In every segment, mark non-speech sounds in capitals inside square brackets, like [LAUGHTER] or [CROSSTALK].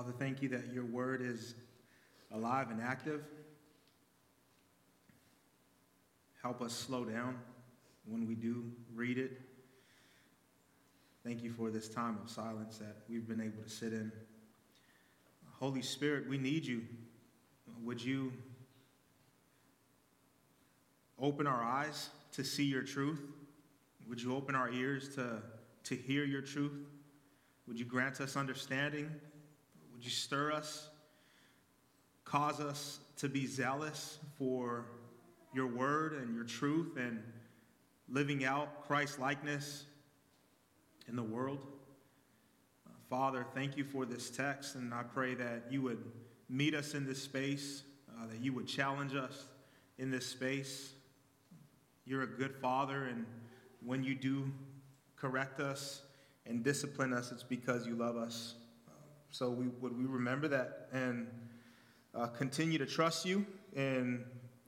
Father, thank you that your word is alive and active. Help us slow down when we do read it. Thank you for this time of silence that we've been able to sit in. Holy Spirit, we need you. Would you open our eyes to see your truth? Would you open our ears to, to hear your truth? Would you grant us understanding? Would you stir us? Cause us to be zealous for your word and your truth and living out Christ likeness in the world. Father, thank you for this text, and I pray that you would meet us in this space, uh, that you would challenge us in this space. You're a good Father, and when you do correct us and discipline us, it's because you love us. So we, would we remember that and uh, continue to trust you in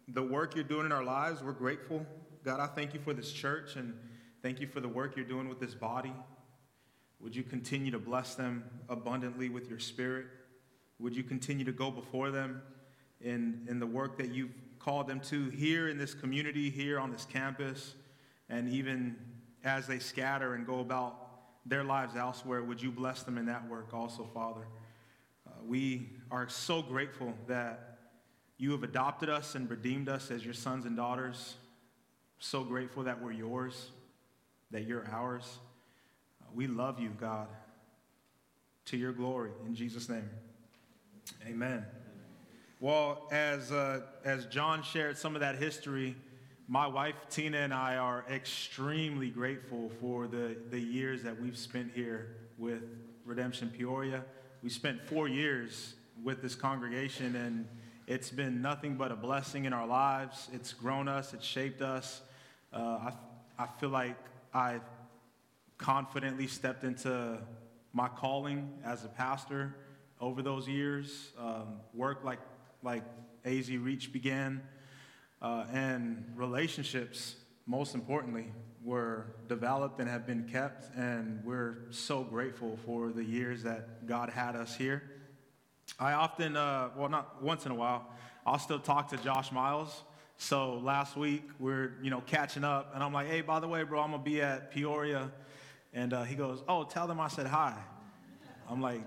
the work you're doing in our lives. We're grateful. God, I thank you for this church and thank you for the work you're doing with this body. Would you continue to bless them abundantly with your spirit? Would you continue to go before them in, in the work that you've called them to here in this community, here on this campus, and even as they scatter and go about their lives elsewhere, would you bless them in that work also, Father? Uh, we are so grateful that you have adopted us and redeemed us as your sons and daughters. So grateful that we're yours, that you're ours. Uh, we love you, God, to your glory. In Jesus' name, amen. Well, as, uh, as John shared some of that history, my wife Tina and I are extremely grateful for the, the years that we've spent here with Redemption Peoria. We spent four years with this congregation, and it's been nothing but a blessing in our lives. It's grown us, it's shaped us. Uh, I, I feel like I've confidently stepped into my calling as a pastor over those years. Um, work like like AZ Reach began, uh, and relationships, most importantly, were developed and have been kept, and we're so grateful for the years that God had us here. I often, uh, well, not once in a while, I'll still talk to Josh Miles. So last week we're, you know, catching up, and I'm like, hey, by the way, bro, I'm gonna be at Peoria, and uh, he goes, oh, tell them I said hi. I'm like,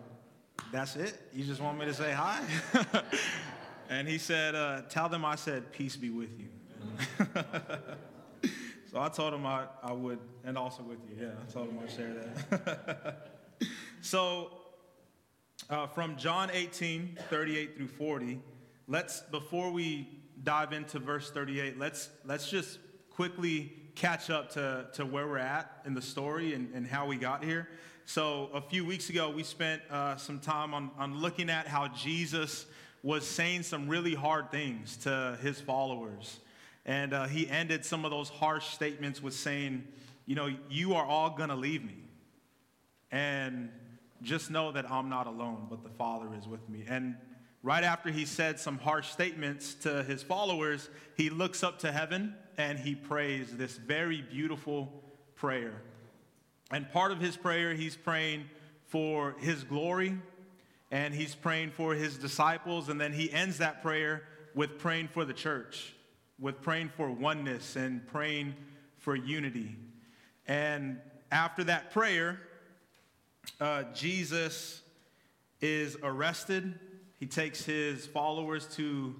that's it? You just want me to say hi? [LAUGHS] And he said, uh, Tell them I said, Peace be with you. [LAUGHS] so I told him I, I would, and also with you. Yeah, I told him I'd share that. [LAUGHS] so uh, from John 18, 38 through 40, let's, before we dive into verse 38, let's, let's just quickly catch up to, to where we're at in the story and, and how we got here. So, a few weeks ago, we spent uh, some time on, on looking at how Jesus was saying some really hard things to his followers. And uh, he ended some of those harsh statements with saying, You know, you are all going to leave me. And just know that I'm not alone, but the Father is with me. And right after he said some harsh statements to his followers, he looks up to heaven and he prays this very beautiful prayer. And part of his prayer, he's praying for his glory and he's praying for his disciples, and then he ends that prayer with praying for the church, with praying for oneness and praying for unity. And after that prayer, uh, Jesus is arrested. He takes his followers to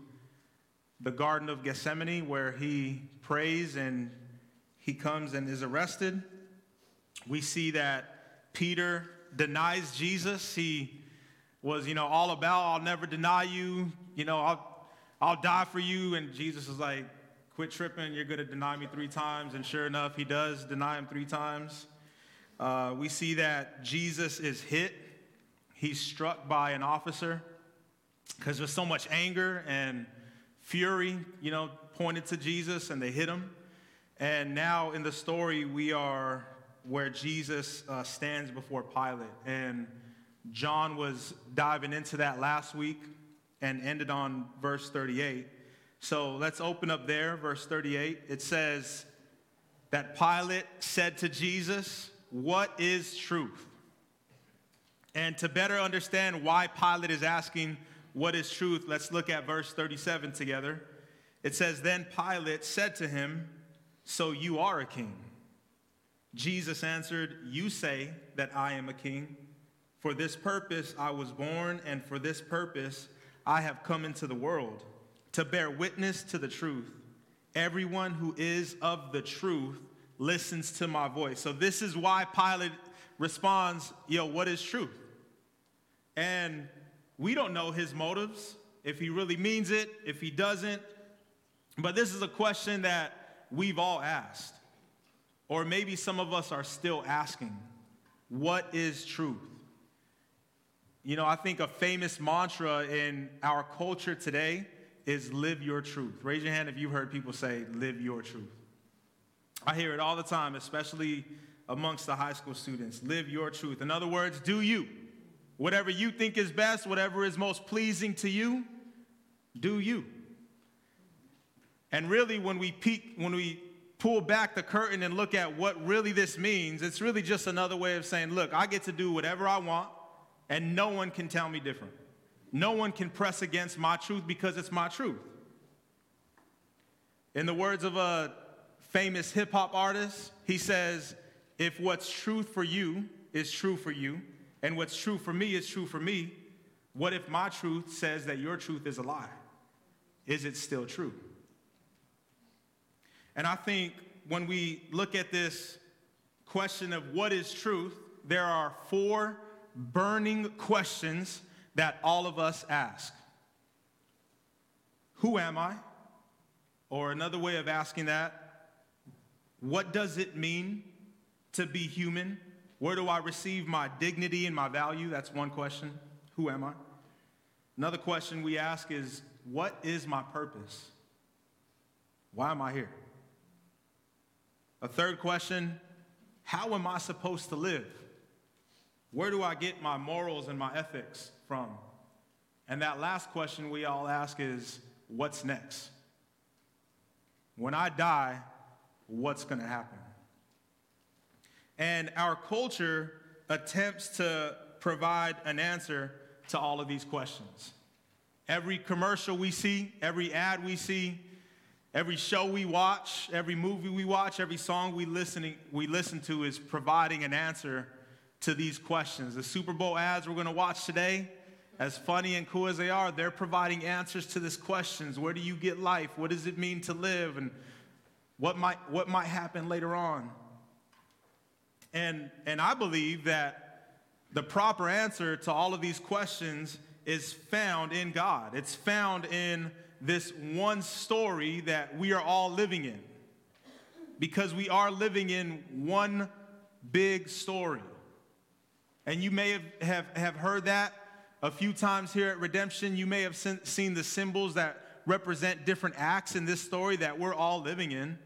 the Garden of Gethsemane where he prays and he comes and is arrested. We see that Peter denies Jesus. He was, you know, all about, I'll never deny you, you know, I'll, I'll die for you. And Jesus is like, quit tripping, you're going to deny me three times. And sure enough, he does deny him three times. Uh, we see that Jesus is hit. He's struck by an officer because there's so much anger and fury, you know, pointed to Jesus and they hit him. And now in the story, we are where Jesus uh, stands before Pilate. And John was diving into that last week and ended on verse 38. So let's open up there, verse 38. It says that Pilate said to Jesus, What is truth? And to better understand why Pilate is asking what is truth, let's look at verse 37 together. It says, Then Pilate said to him, So you are a king. Jesus answered, You say that I am a king. For this purpose I was born, and for this purpose I have come into the world, to bear witness to the truth. Everyone who is of the truth listens to my voice. So, this is why Pilate responds, Yo, what is truth? And we don't know his motives, if he really means it, if he doesn't. But this is a question that we've all asked. Or maybe some of us are still asking, What is truth? You know, I think a famous mantra in our culture today is live your truth. Raise your hand if you've heard people say, live your truth. I hear it all the time, especially amongst the high school students. Live your truth. In other words, do you. Whatever you think is best, whatever is most pleasing to you, do you. And really, when we peek, when we pull back the curtain and look at what really this means, it's really just another way of saying, look, I get to do whatever I want, and no one can tell me different. No one can press against my truth because it's my truth. In the words of a famous hip hop artist, he says, If what's truth for you is true for you, and what's true for me is true for me, what if my truth says that your truth is a lie? Is it still true? And I think when we look at this question of what is truth, there are four burning questions that all of us ask Who am I? Or another way of asking that, what does it mean to be human? Where do I receive my dignity and my value? That's one question. Who am I? Another question we ask is, what is my purpose? Why am I here? A third question, how am I supposed to live? Where do I get my morals and my ethics from? And that last question we all ask is, what's next? When I die, what's going to happen? And our culture attempts to provide an answer to all of these questions. Every commercial we see, every ad we see, every show we watch, every movie we watch, every song we, listening, we listen to is providing an answer to these questions. The Super Bowl ads we're going to watch today, as funny and cool as they are, they're providing answers to these questions. Where do you get life? What does it mean to live? And what might, what might happen later on? And, and I believe that the proper answer to all of these questions is found in God. It's found in this one story that we are all living in. Because we are living in one big story. And you may have, have, have heard that a few times here at Redemption. You may have seen the symbols that represent different acts in this story that we're all living in.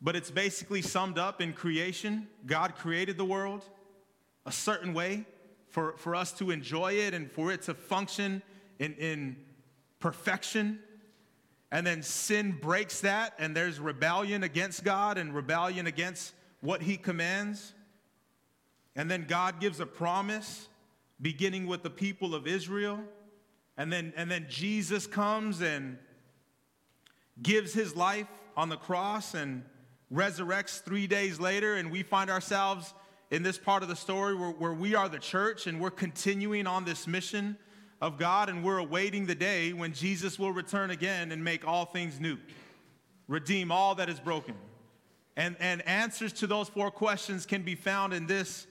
But it's basically summed up in creation. God created the world a certain way for, for us to enjoy it and for it to function in, in perfection. And then sin breaks that, and there's rebellion against God and rebellion against what He commands. And then God gives a promise, beginning with the people of Israel. And then, and then Jesus comes and gives his life on the cross and resurrects three days later. And we find ourselves in this part of the story where, where we are the church and we're continuing on this mission of God and we're awaiting the day when Jesus will return again and make all things new, redeem all that is broken. And, and answers to those four questions can be found in this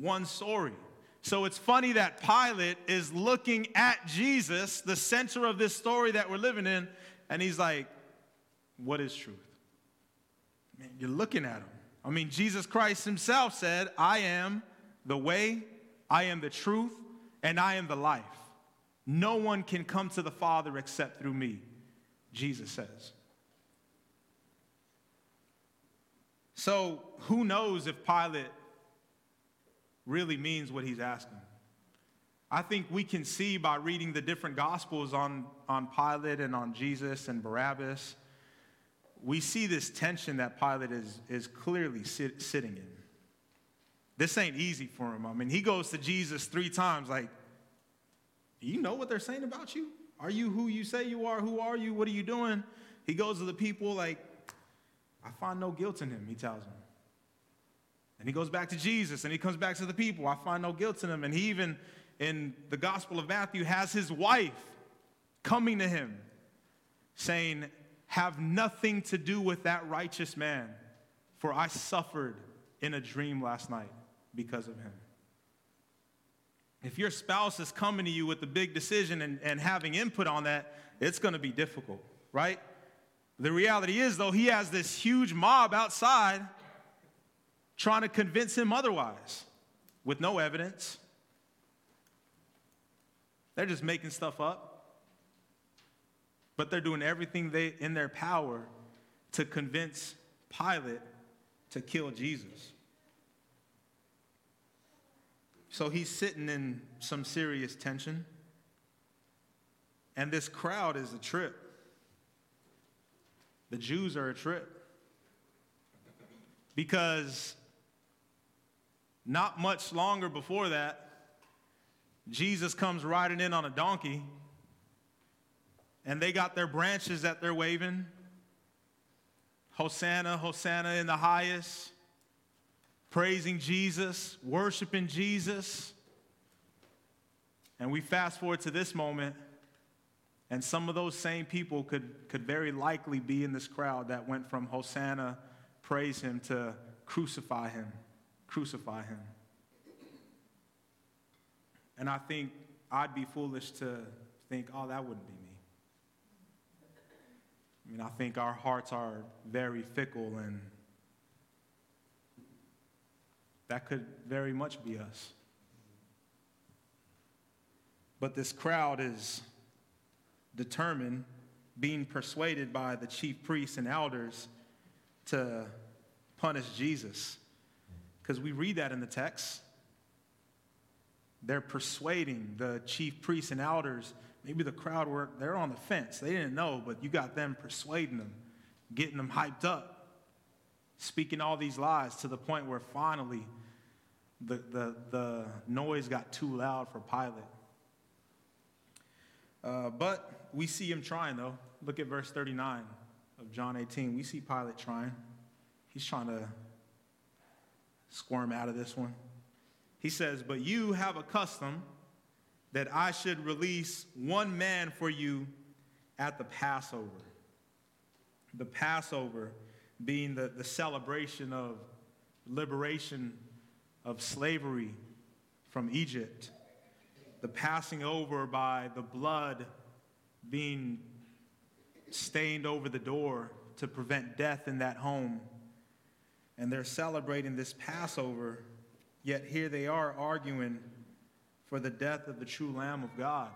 one story. So it's funny that Pilate is looking at Jesus, the center of this story that we're living in, and he's like, What is truth? Man, you're looking at him. I mean, Jesus Christ himself said, I am the way, I am the truth, and I am the life. No one can come to the Father except through me, Jesus says. So, who knows if Pilate really means what he's asking. I think we can see by reading the different gospels on, on Pilate and on Jesus and Barabbas, we see this tension that Pilate is, is clearly sit, sitting in. this ain't easy for him. I mean, he goes to Jesus three times, like, you know what they're saying about you? Are you who you say you are? Who are you? What are you doing? He goes to the people, like, I find no guilt in him, he tells them. And he goes back to Jesus and he comes back to the people. I find no guilt in him. And he even, in the Gospel of Matthew, has his wife coming to him saying, Have nothing to do with that righteous man, for I suffered in a dream last night because of him. If your spouse is coming to you with a big decision and, and having input on that, it's going to be difficult, right? The reality is, though, he has this huge mob outside trying to convince him otherwise with no evidence. They're just making stuff up. But they're doing everything they, in their power to convince Pilate to kill Jesus. So he's sitting in some serious tension. And this crowd is a trip. The Jews are a trip. Because not much longer before that, Jesus comes riding in on a donkey, and they got their branches that they're waving. Hosanna, Hosanna in the highest praising Jesus, worshiping Jesus. And we fast forward to this moment, and some of those same people could, could very likely be in this crowd that went from Hosanna, praise him, to crucify him, crucify him. And I think I'd be foolish to think, oh, that wouldn't be me. I mean, I think our hearts are very fickle and that could very much be us. But this crowd is determined, being persuaded by the chief priests and elders to punish Jesus. Because we read that in the text. They're persuading the chief priests and elders. Maybe the crowd were, they're on the fence. They didn't know, but you got them persuading them, getting them hyped up, speaking all these lies to the point where finally the, the, the noise got too loud for Pilate. Uh, but we see him trying, though. Look at verse 39 of John 18. We see Pilate trying. He's trying to squirm out of this one. He says, But you have a custom that I should release one man for you at the Passover. The Passover being the, the celebration of liberation of slavery from Egypt, the passing over by the blood being stained over the door to prevent death in that home. And they're celebrating this Passover, yet here they are arguing for the death of the true Lamb of God.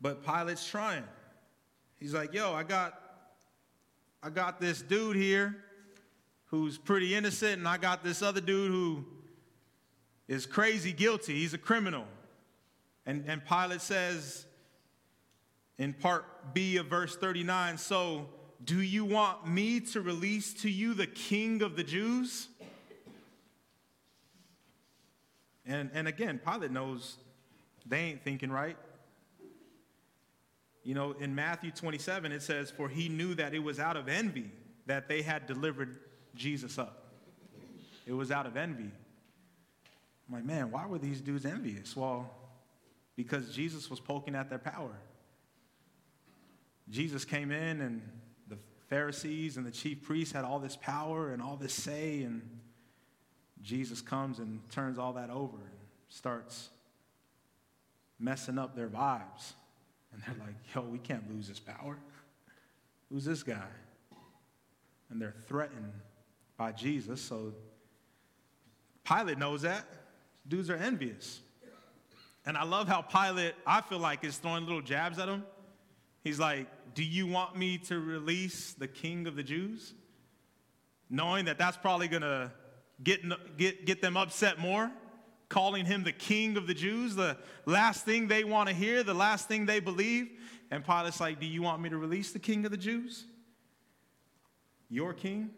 But Pilate's trying. He's like, yo, I got, I got this dude here who's pretty innocent, and I got this other dude who is crazy guilty. He's a criminal. And, and Pilate says in part B of verse 39 So, do you want me to release to you the king of the Jews? And, and again, Pilate knows they ain't thinking right. You know, in Matthew 27, it says, For he knew that it was out of envy that they had delivered Jesus up. It was out of envy. I'm like, man, why were these dudes envious? Well, because Jesus was poking at their power. Jesus came in, and Pharisees and the chief priests had all this power and all this say, and Jesus comes and turns all that over and starts messing up their vibes. And they're like, yo, we can't lose this power. Who's this guy? And they're threatened by Jesus. So Pilate knows that. Dudes are envious. And I love how Pilate, I feel like, is throwing little jabs at him. He's like, Do you want me to release the king of the Jews? Knowing that that's probably going to get, get, get them upset more, calling him the king of the Jews, the last thing they want to hear, the last thing they believe. And Pilate's like, Do you want me to release the king of the Jews? Your king?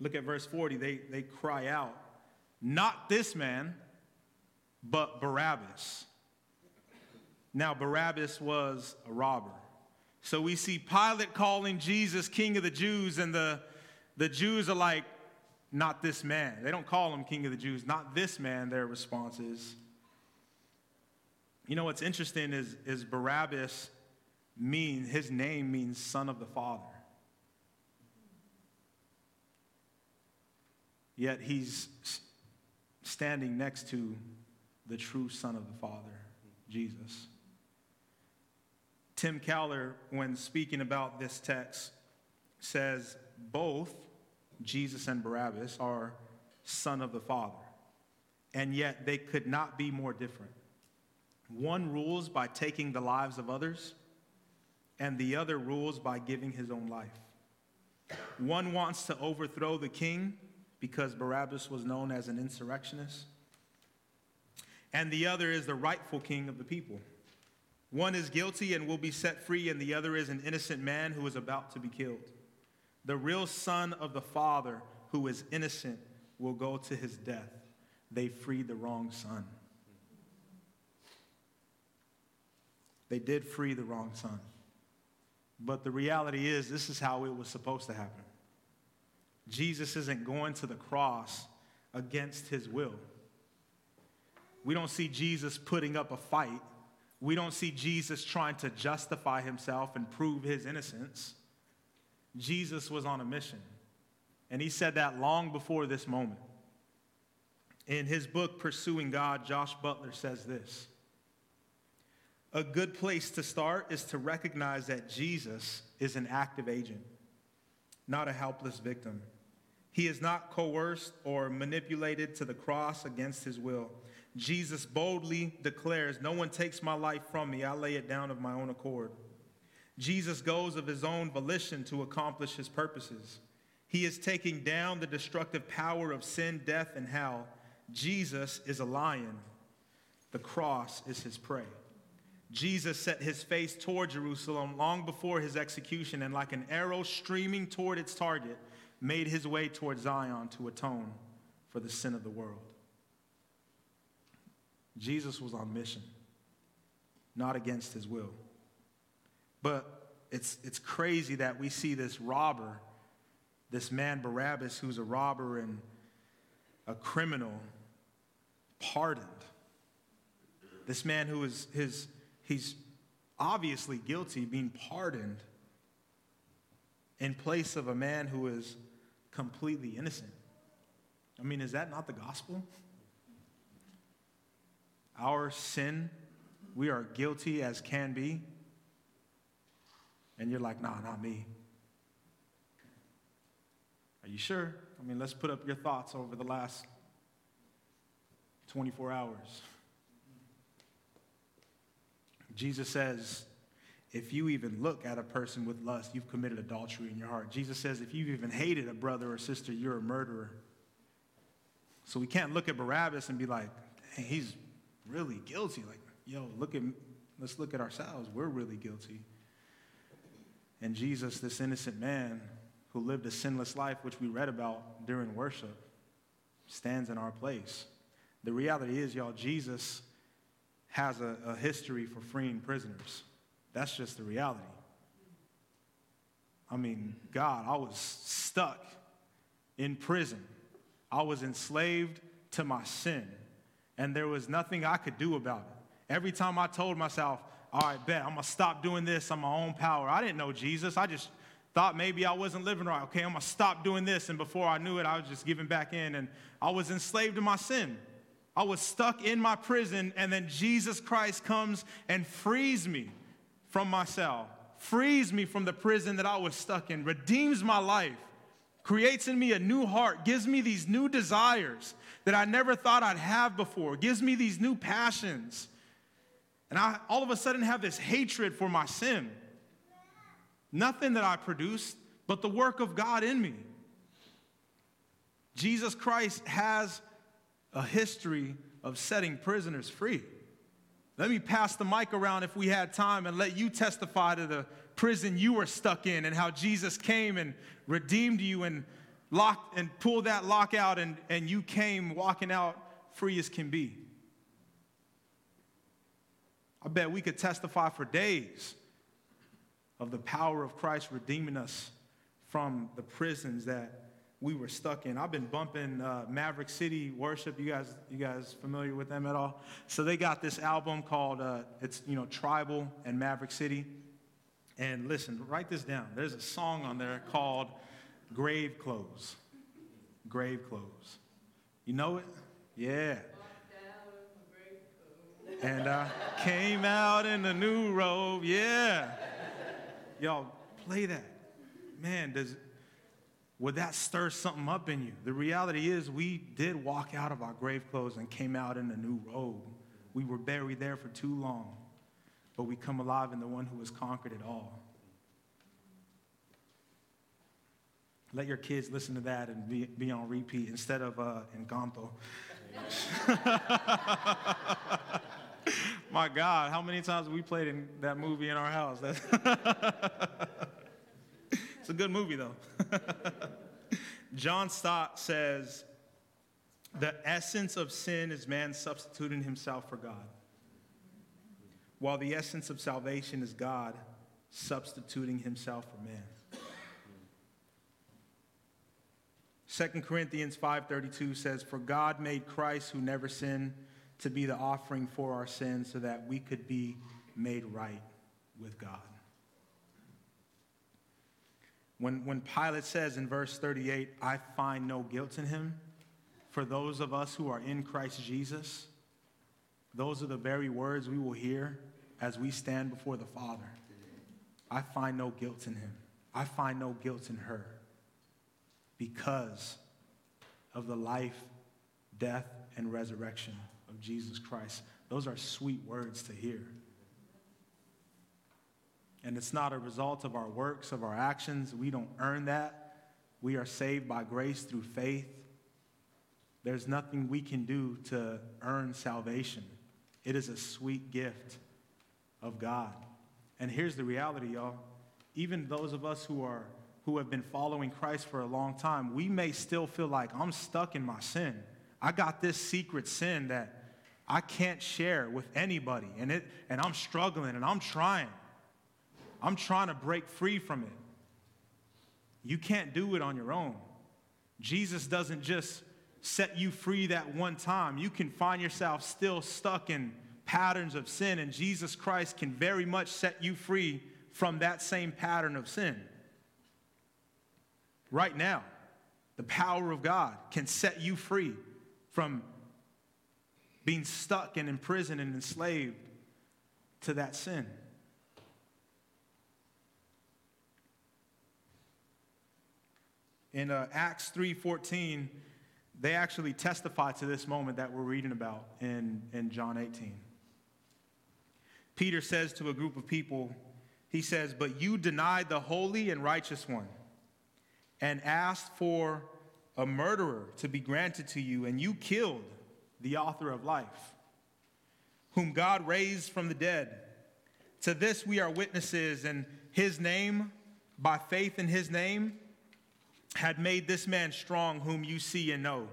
Look at verse 40. They, they cry out, Not this man, but Barabbas. Now, Barabbas was a robber. So we see Pilate calling Jesus King of the Jews, and the, the Jews are like, Not this man. They don't call him King of the Jews. Not this man, their response is. You know what's interesting is, is Barabbas mean his name means son of the Father. Yet he's standing next to the true Son of the Father, Jesus. Tim Keller, when speaking about this text, says both Jesus and Barabbas are Son of the Father, and yet they could not be more different. One rules by taking the lives of others, and the other rules by giving his own life. One wants to overthrow the king because Barabbas was known as an insurrectionist. And the other is the rightful king of the people. One is guilty and will be set free, and the other is an innocent man who is about to be killed. The real son of the father who is innocent will go to his death. They freed the wrong son. They did free the wrong son. But the reality is, this is how it was supposed to happen. Jesus isn't going to the cross against his will. We don't see Jesus putting up a fight. We don't see Jesus trying to justify himself and prove his innocence. Jesus was on a mission. And he said that long before this moment. In his book, Pursuing God, Josh Butler says this A good place to start is to recognize that Jesus is an active agent, not a helpless victim. He is not coerced or manipulated to the cross against his will. Jesus boldly declares, No one takes my life from me, I lay it down of my own accord. Jesus goes of his own volition to accomplish his purposes. He is taking down the destructive power of sin, death, and hell. Jesus is a lion, the cross is his prey. Jesus set his face toward Jerusalem long before his execution, and like an arrow streaming toward its target, made his way toward Zion to atone for the sin of the world. Jesus was on mission, not against his will. But it's, it's crazy that we see this robber, this man Barabbas, who's a robber and a criminal, pardoned. This man who is his, he's obviously guilty, being pardoned in place of a man who is completely innocent. I mean, is that not the gospel? Our sin, we are guilty as can be. And you're like, nah, not me. Are you sure? I mean, let's put up your thoughts over the last 24 hours. Jesus says, if you even look at a person with lust, you've committed adultery in your heart. Jesus says, if you've even hated a brother or sister, you're a murderer. So we can't look at Barabbas and be like, hey, he's really guilty. Like, yo, look at, let's look at ourselves. We're really guilty. And Jesus, this innocent man who lived a sinless life, which we read about during worship, stands in our place. The reality is, y'all, Jesus has a, a history for freeing prisoners. That's just the reality. I mean, God, I was stuck in prison. I was enslaved to my sin, and there was nothing I could do about it. Every time I told myself, all right, bet, I'm gonna stop doing this on my own power. I didn't know Jesus. I just thought maybe I wasn't living right. Okay, I'm gonna stop doing this. And before I knew it, I was just giving back in, and I was enslaved to my sin. I was stuck in my prison, and then Jesus Christ comes and frees me from my cell, frees me from the prison that I was stuck in, redeems my life, creates in me a new heart, gives me these new desires that I never thought I'd have before, gives me these new passions. And I all of a sudden have this hatred for my sin. Nothing that I produced, but the work of God in me. Jesus Christ has a history of setting prisoners free. Let me pass the mic around if we had time and let you testify to the prison you were stuck in and how Jesus came and redeemed you and locked and pulled that lock out and, and you came walking out free as can be. I bet we could testify for days of the power of Christ redeeming us from the prisons that we were stuck in. I've been bumping uh, Maverick City Worship. You guys, you guys familiar with them at all? So they got this album called uh, it's you know TRIBL and Maverick City. And listen, write this down. There's a song on there called Grave Clothes. Grave Clothes. You know it? Yeah. And I came out in a new robe. Yeah. Y'all play that. Man, does would that stir something up in you? The reality is, we did walk out of our grave clothes and came out in a new robe. We were buried there for too long, but we come alive in the one who has conquered it all. Let your kids listen to that and be, be on repeat instead of uh, Encanto. [LAUGHS] My God, how many times have we played in that movie in our house? [LAUGHS] it's a good movie, though. [LAUGHS] John Stott says, The essence of sin is man substituting himself for God, while the essence of salvation is God substituting himself for man. 2 Corinthians 5:32 says for God made Christ who never sinned to be the offering for our sins so that we could be made right with God. When, when Pilate says in verse 38, I find no guilt in him, for those of us who are in Christ Jesus, those are the very words we will hear as we stand before the Father. I find no guilt in him. I find no guilt in her because of the life, death, and resurrection of Jesus Christ. Those are sweet words to hear. And it's not a result of our works, of our actions. We don't earn that. We are saved by grace through faith. There's nothing we can do to earn salvation. It is a sweet gift of God. And here's the reality, y'all. Even those of us who are who have been following Christ for a long time, we may still feel like I'm stuck in my sin. I got this secret sin that I can't share with anybody, and, it, and I'm struggling and I'm trying. I'm trying to break free from it. You can't do it on your own. Jesus doesn't just set you free that one time. You can find yourself still stuck in patterns of sin, and Jesus Christ can very much set you free from that same pattern of sin. Right now, the power of God can set you free from being stuck and imprisoned and enslaved to that sin. In uh, Acts 3:14, they actually testify to this moment that we're reading about in, in John 18. Peter says to a group of people, he says, But you denied the holy and righteous one and asked for a murderer to be granted to you, and you killed the author of life, whom God raised from the dead. To this we are witnesses, and his name, by faith in his name, had made this man strong, whom you see and know.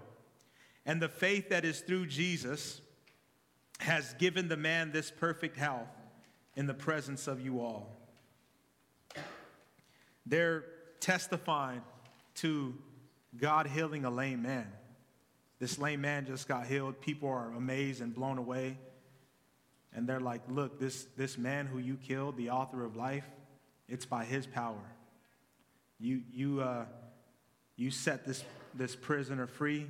And the faith that is through Jesus has given the man this perfect health in the presence of you all. They're testifying to God healing a lame man. This lame man just got healed. People are amazed and blown away. And they're like, look, this, this man who you killed, the author of life, it's by his power. You, you, uh, you set this, this prisoner free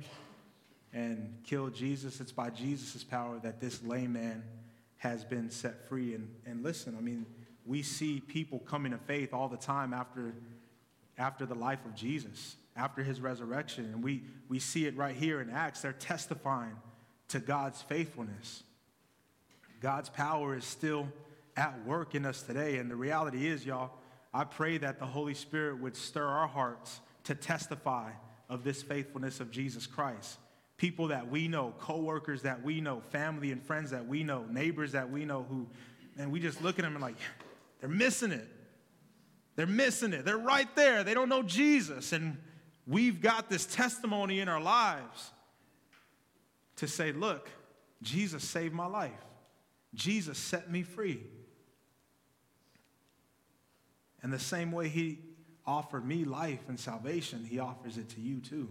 and kill Jesus. It's by Jesus' power that this layman has been set free. And, and listen, I mean, we see people coming to faith all the time after, after the life of Jesus after his resurrection. And we, we see it right here in Acts. They're testifying to God's faithfulness. God's power is still at work in us today. And the reality is, y'all, I pray that the Holy Spirit would stir our hearts to testify of this faithfulness of Jesus Christ. People that we know, coworkers that we know, family and friends that we know, neighbors that we know who, and we just look at them and like, [SIGHS] they're missing it. They're missing it. They're right there. They don't know Jesus. And we've got this testimony in our lives to say, look, Jesus saved my life. Jesus set me free. And the same way he offered me life and salvation, he offers it to you too.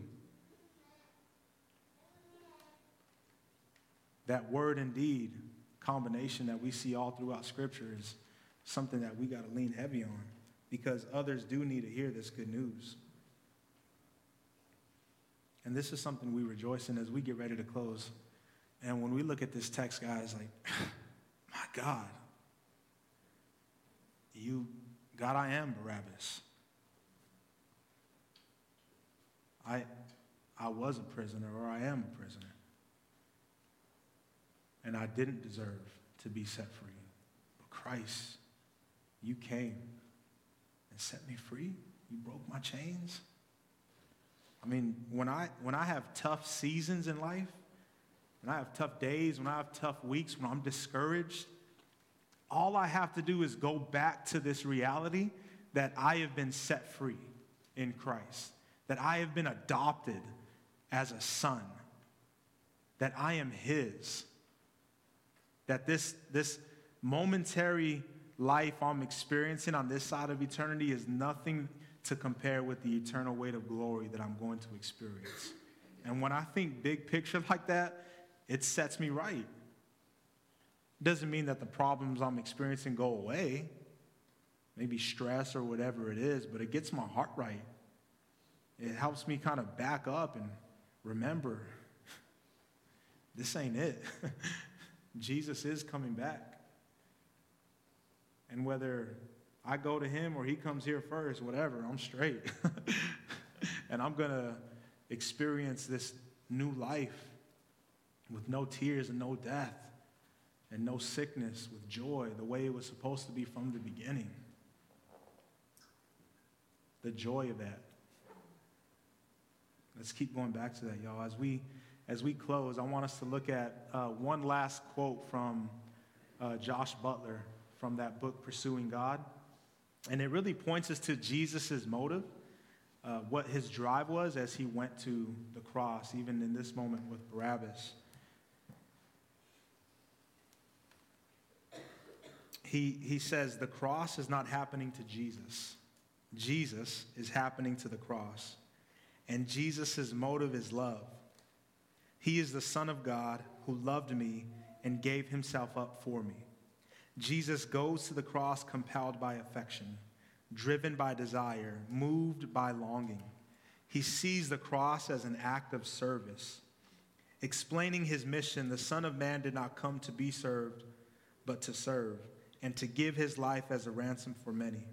That word and deed combination that we see all throughout Scripture is something that we got to lean heavy on because others do need to hear this good news. And this is something we rejoice in as we get ready to close. And when we look at this text, guys, like, [SIGHS] my God, you, God, I am Barabbas. I, I was a prisoner, or I am a prisoner. And I didn't deserve to be set free. But Christ, you came and set me free. You broke my chains. I mean, when I, when I have tough seasons in life, when I have tough days, when I have tough weeks, when I'm discouraged, all I have to do is go back to this reality that I have been set free in Christ, that I have been adopted as a son, that I am His, that this, this momentary life I'm experiencing on this side of eternity is nothing to compare with the eternal weight of glory that I'm going to experience. And when I think big picture [LAUGHS] like that, it sets me right. Doesn't mean that the problems I'm experiencing go away, maybe stress or whatever it is, but it gets my heart right. It helps me kind of back up and remember [LAUGHS] this ain't it. [LAUGHS] Jesus is coming back. And whether I go to him or he comes here first, whatever, I'm straight. [LAUGHS] and I'm going to experience this new life with no tears and no death and no sickness, with joy, the way it was supposed to be from the beginning. The joy of that. Let's keep going back to that, y'all. As we, as we close, I want us to look at uh, one last quote from uh, Josh Butler from that book, Pursuing God. And it really points us to Jesus' motive, uh, what his drive was as he went to the cross, even in this moment with Barabbas. He, he says, The cross is not happening to Jesus, Jesus is happening to the cross. And Jesus' motive is love. He is the Son of God who loved me and gave himself up for me. Jesus goes to the cross compelled by affection, driven by desire, moved by longing. He sees the cross as an act of service. Explaining his mission, the Son of Man did not come to be served, but to serve, and to give his life as a ransom for many.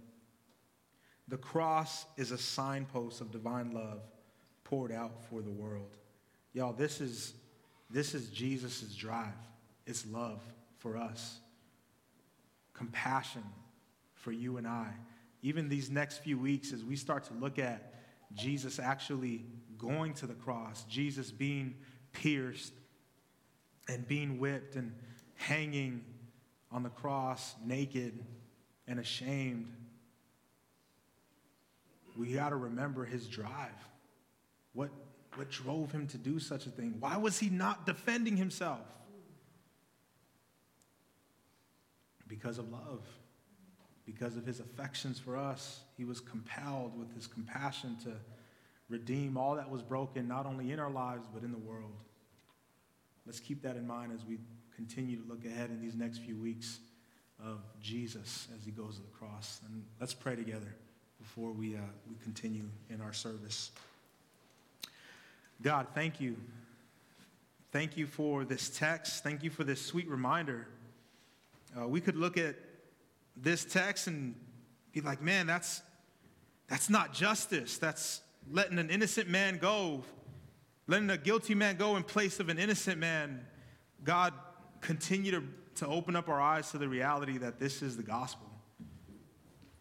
The cross is a signpost of divine love poured out for the world. Y'all, this is, this is Jesus' drive. It's love for us compassion for you and I. Even these next few weeks, as we start to look at Jesus actually going to the cross, Jesus being pierced and being whipped and hanging on the cross naked and ashamed, we got to remember his drive. What, what drove him to do such a thing? Why was he not defending himself? because of love, because of his affections for us. He was compelled with his compassion to redeem all that was broken, not only in our lives, but in the world. Let's keep that in mind as we continue to look ahead in these next few weeks of Jesus as he goes to the cross. And let's pray together before we, uh, we continue in our service. God, thank you. Thank you for this text. Thank you for this sweet reminder uh, we could look at this text and be like, man, that's, that's not justice. That's letting an innocent man go, letting a guilty man go in place of an innocent man. God, continue to, to open up our eyes to the reality that this is the gospel,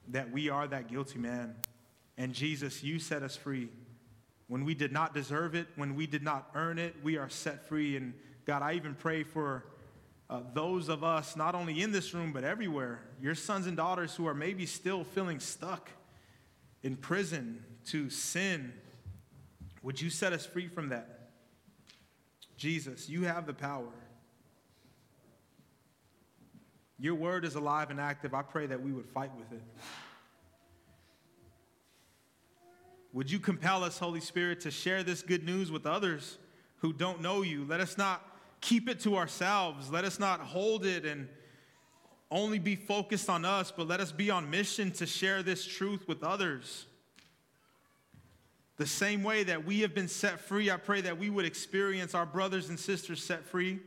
that we are that guilty man. And Jesus, you set us free. When we did not deserve it, when we did not earn it, we are set free. And God, I even pray for uh, those of us, not only in this room, but everywhere, your sons and daughters who are maybe still feeling stuck in prison to sin Would you set us free from that? Jesus, you have the power. Your word is alive and active. I pray that we would fight with it. Would you compel us, Holy Spirit, to share this good news with others who don't know you? Let us not keep it to ourselves. Let us not hold it and only be focused on us, but let us be on mission to share this truth with others. The same way that we have been set free, I pray that we would experience our brothers and sisters set free,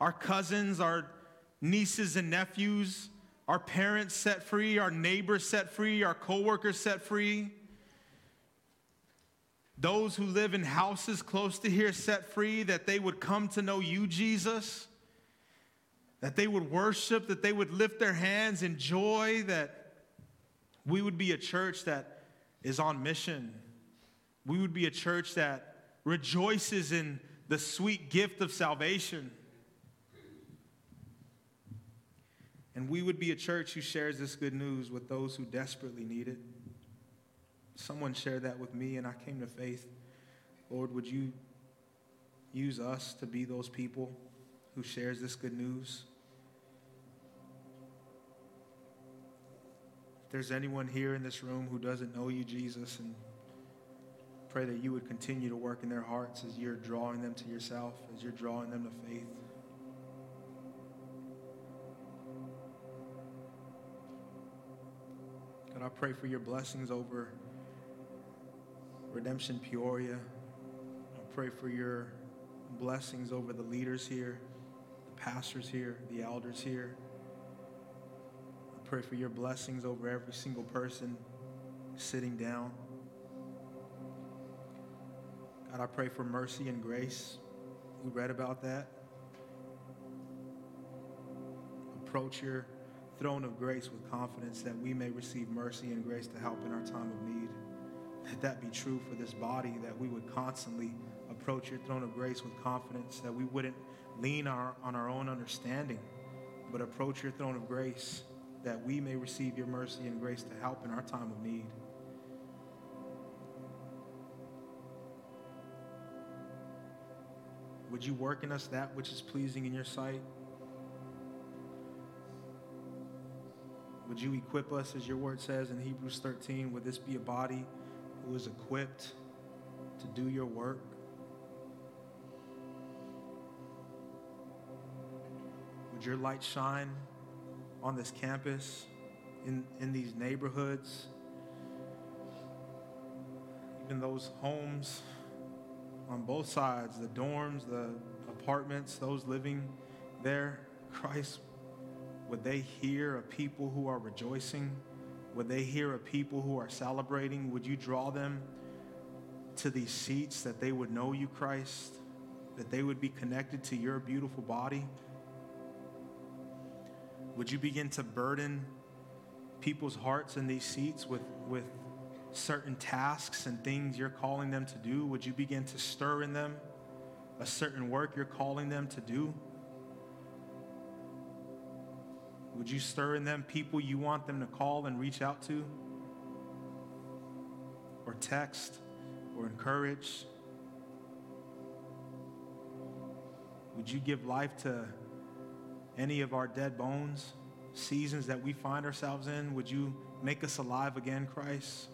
our cousins, our nieces and nephews, our parents set free, our neighbors set free, our coworkers set free. Those who live in houses close to here set free, that they would come to know you, Jesus that they would worship, that they would lift their hands in joy, that we would be a church that is on mission. We would be a church that rejoices in the sweet gift of salvation. And we would be a church who shares this good news with those who desperately need it. Someone shared that with me, and I came to faith. Lord, would you use us to be those people who shares this good news? If there's anyone here in this room who doesn't know you, Jesus, and pray that you would continue to work in their hearts as you're drawing them to yourself, as you're drawing them to faith. God, I pray for your blessings over Redemption Peoria. I pray for your blessings over the leaders here, the pastors here, the elders here I pray for your blessings over every single person sitting down. God, I pray for mercy and grace. We read about that. Approach your throne of grace with confidence that we may receive mercy and grace to help in our time of need. That that be true for this body, that we would constantly approach your throne of grace with confidence, that we wouldn't lean our, on our own understanding, but approach your throne of grace that we may receive your mercy and grace to help in our time of need. Would you work in us that which is pleasing in your sight? Would you equip us, as your word says in Hebrews 13? Would this be a body who is equipped to do your work? Would your light shine on this campus, in, in these neighborhoods, even those homes on both sides, the dorms, the apartments, those living there, Christ, would they hear a people who are rejoicing? Would they hear a people who are celebrating? Would you draw them to these seats that they would know you, Christ? That they would be connected to your beautiful body? Would you begin to burden people's hearts in these seats with, with certain tasks and things you're calling them to do? Would you begin to stir in them a certain work you're calling them to do? Would you stir in them people you want them to call and reach out to? Or text? Or encourage? Would you give life to any of our dead bones, seasons that we find ourselves in. Would you make us alive again, Christ?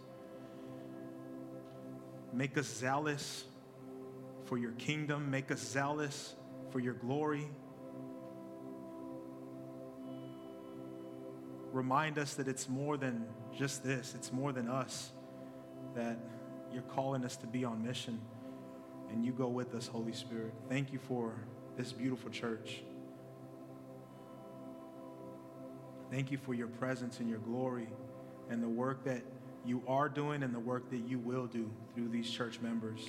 Make us zealous for your kingdom. Make us zealous for your glory. Remind us that it's more than just this, it's more than us, that you're calling us to be on mission. And you go with us, Holy Spirit. Thank you for this beautiful church. Thank you for your presence and your glory and the work that you are doing and the work that you will do through these church members.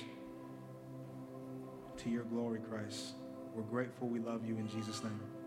To your glory, Christ. We're grateful. We love you in Jesus' name.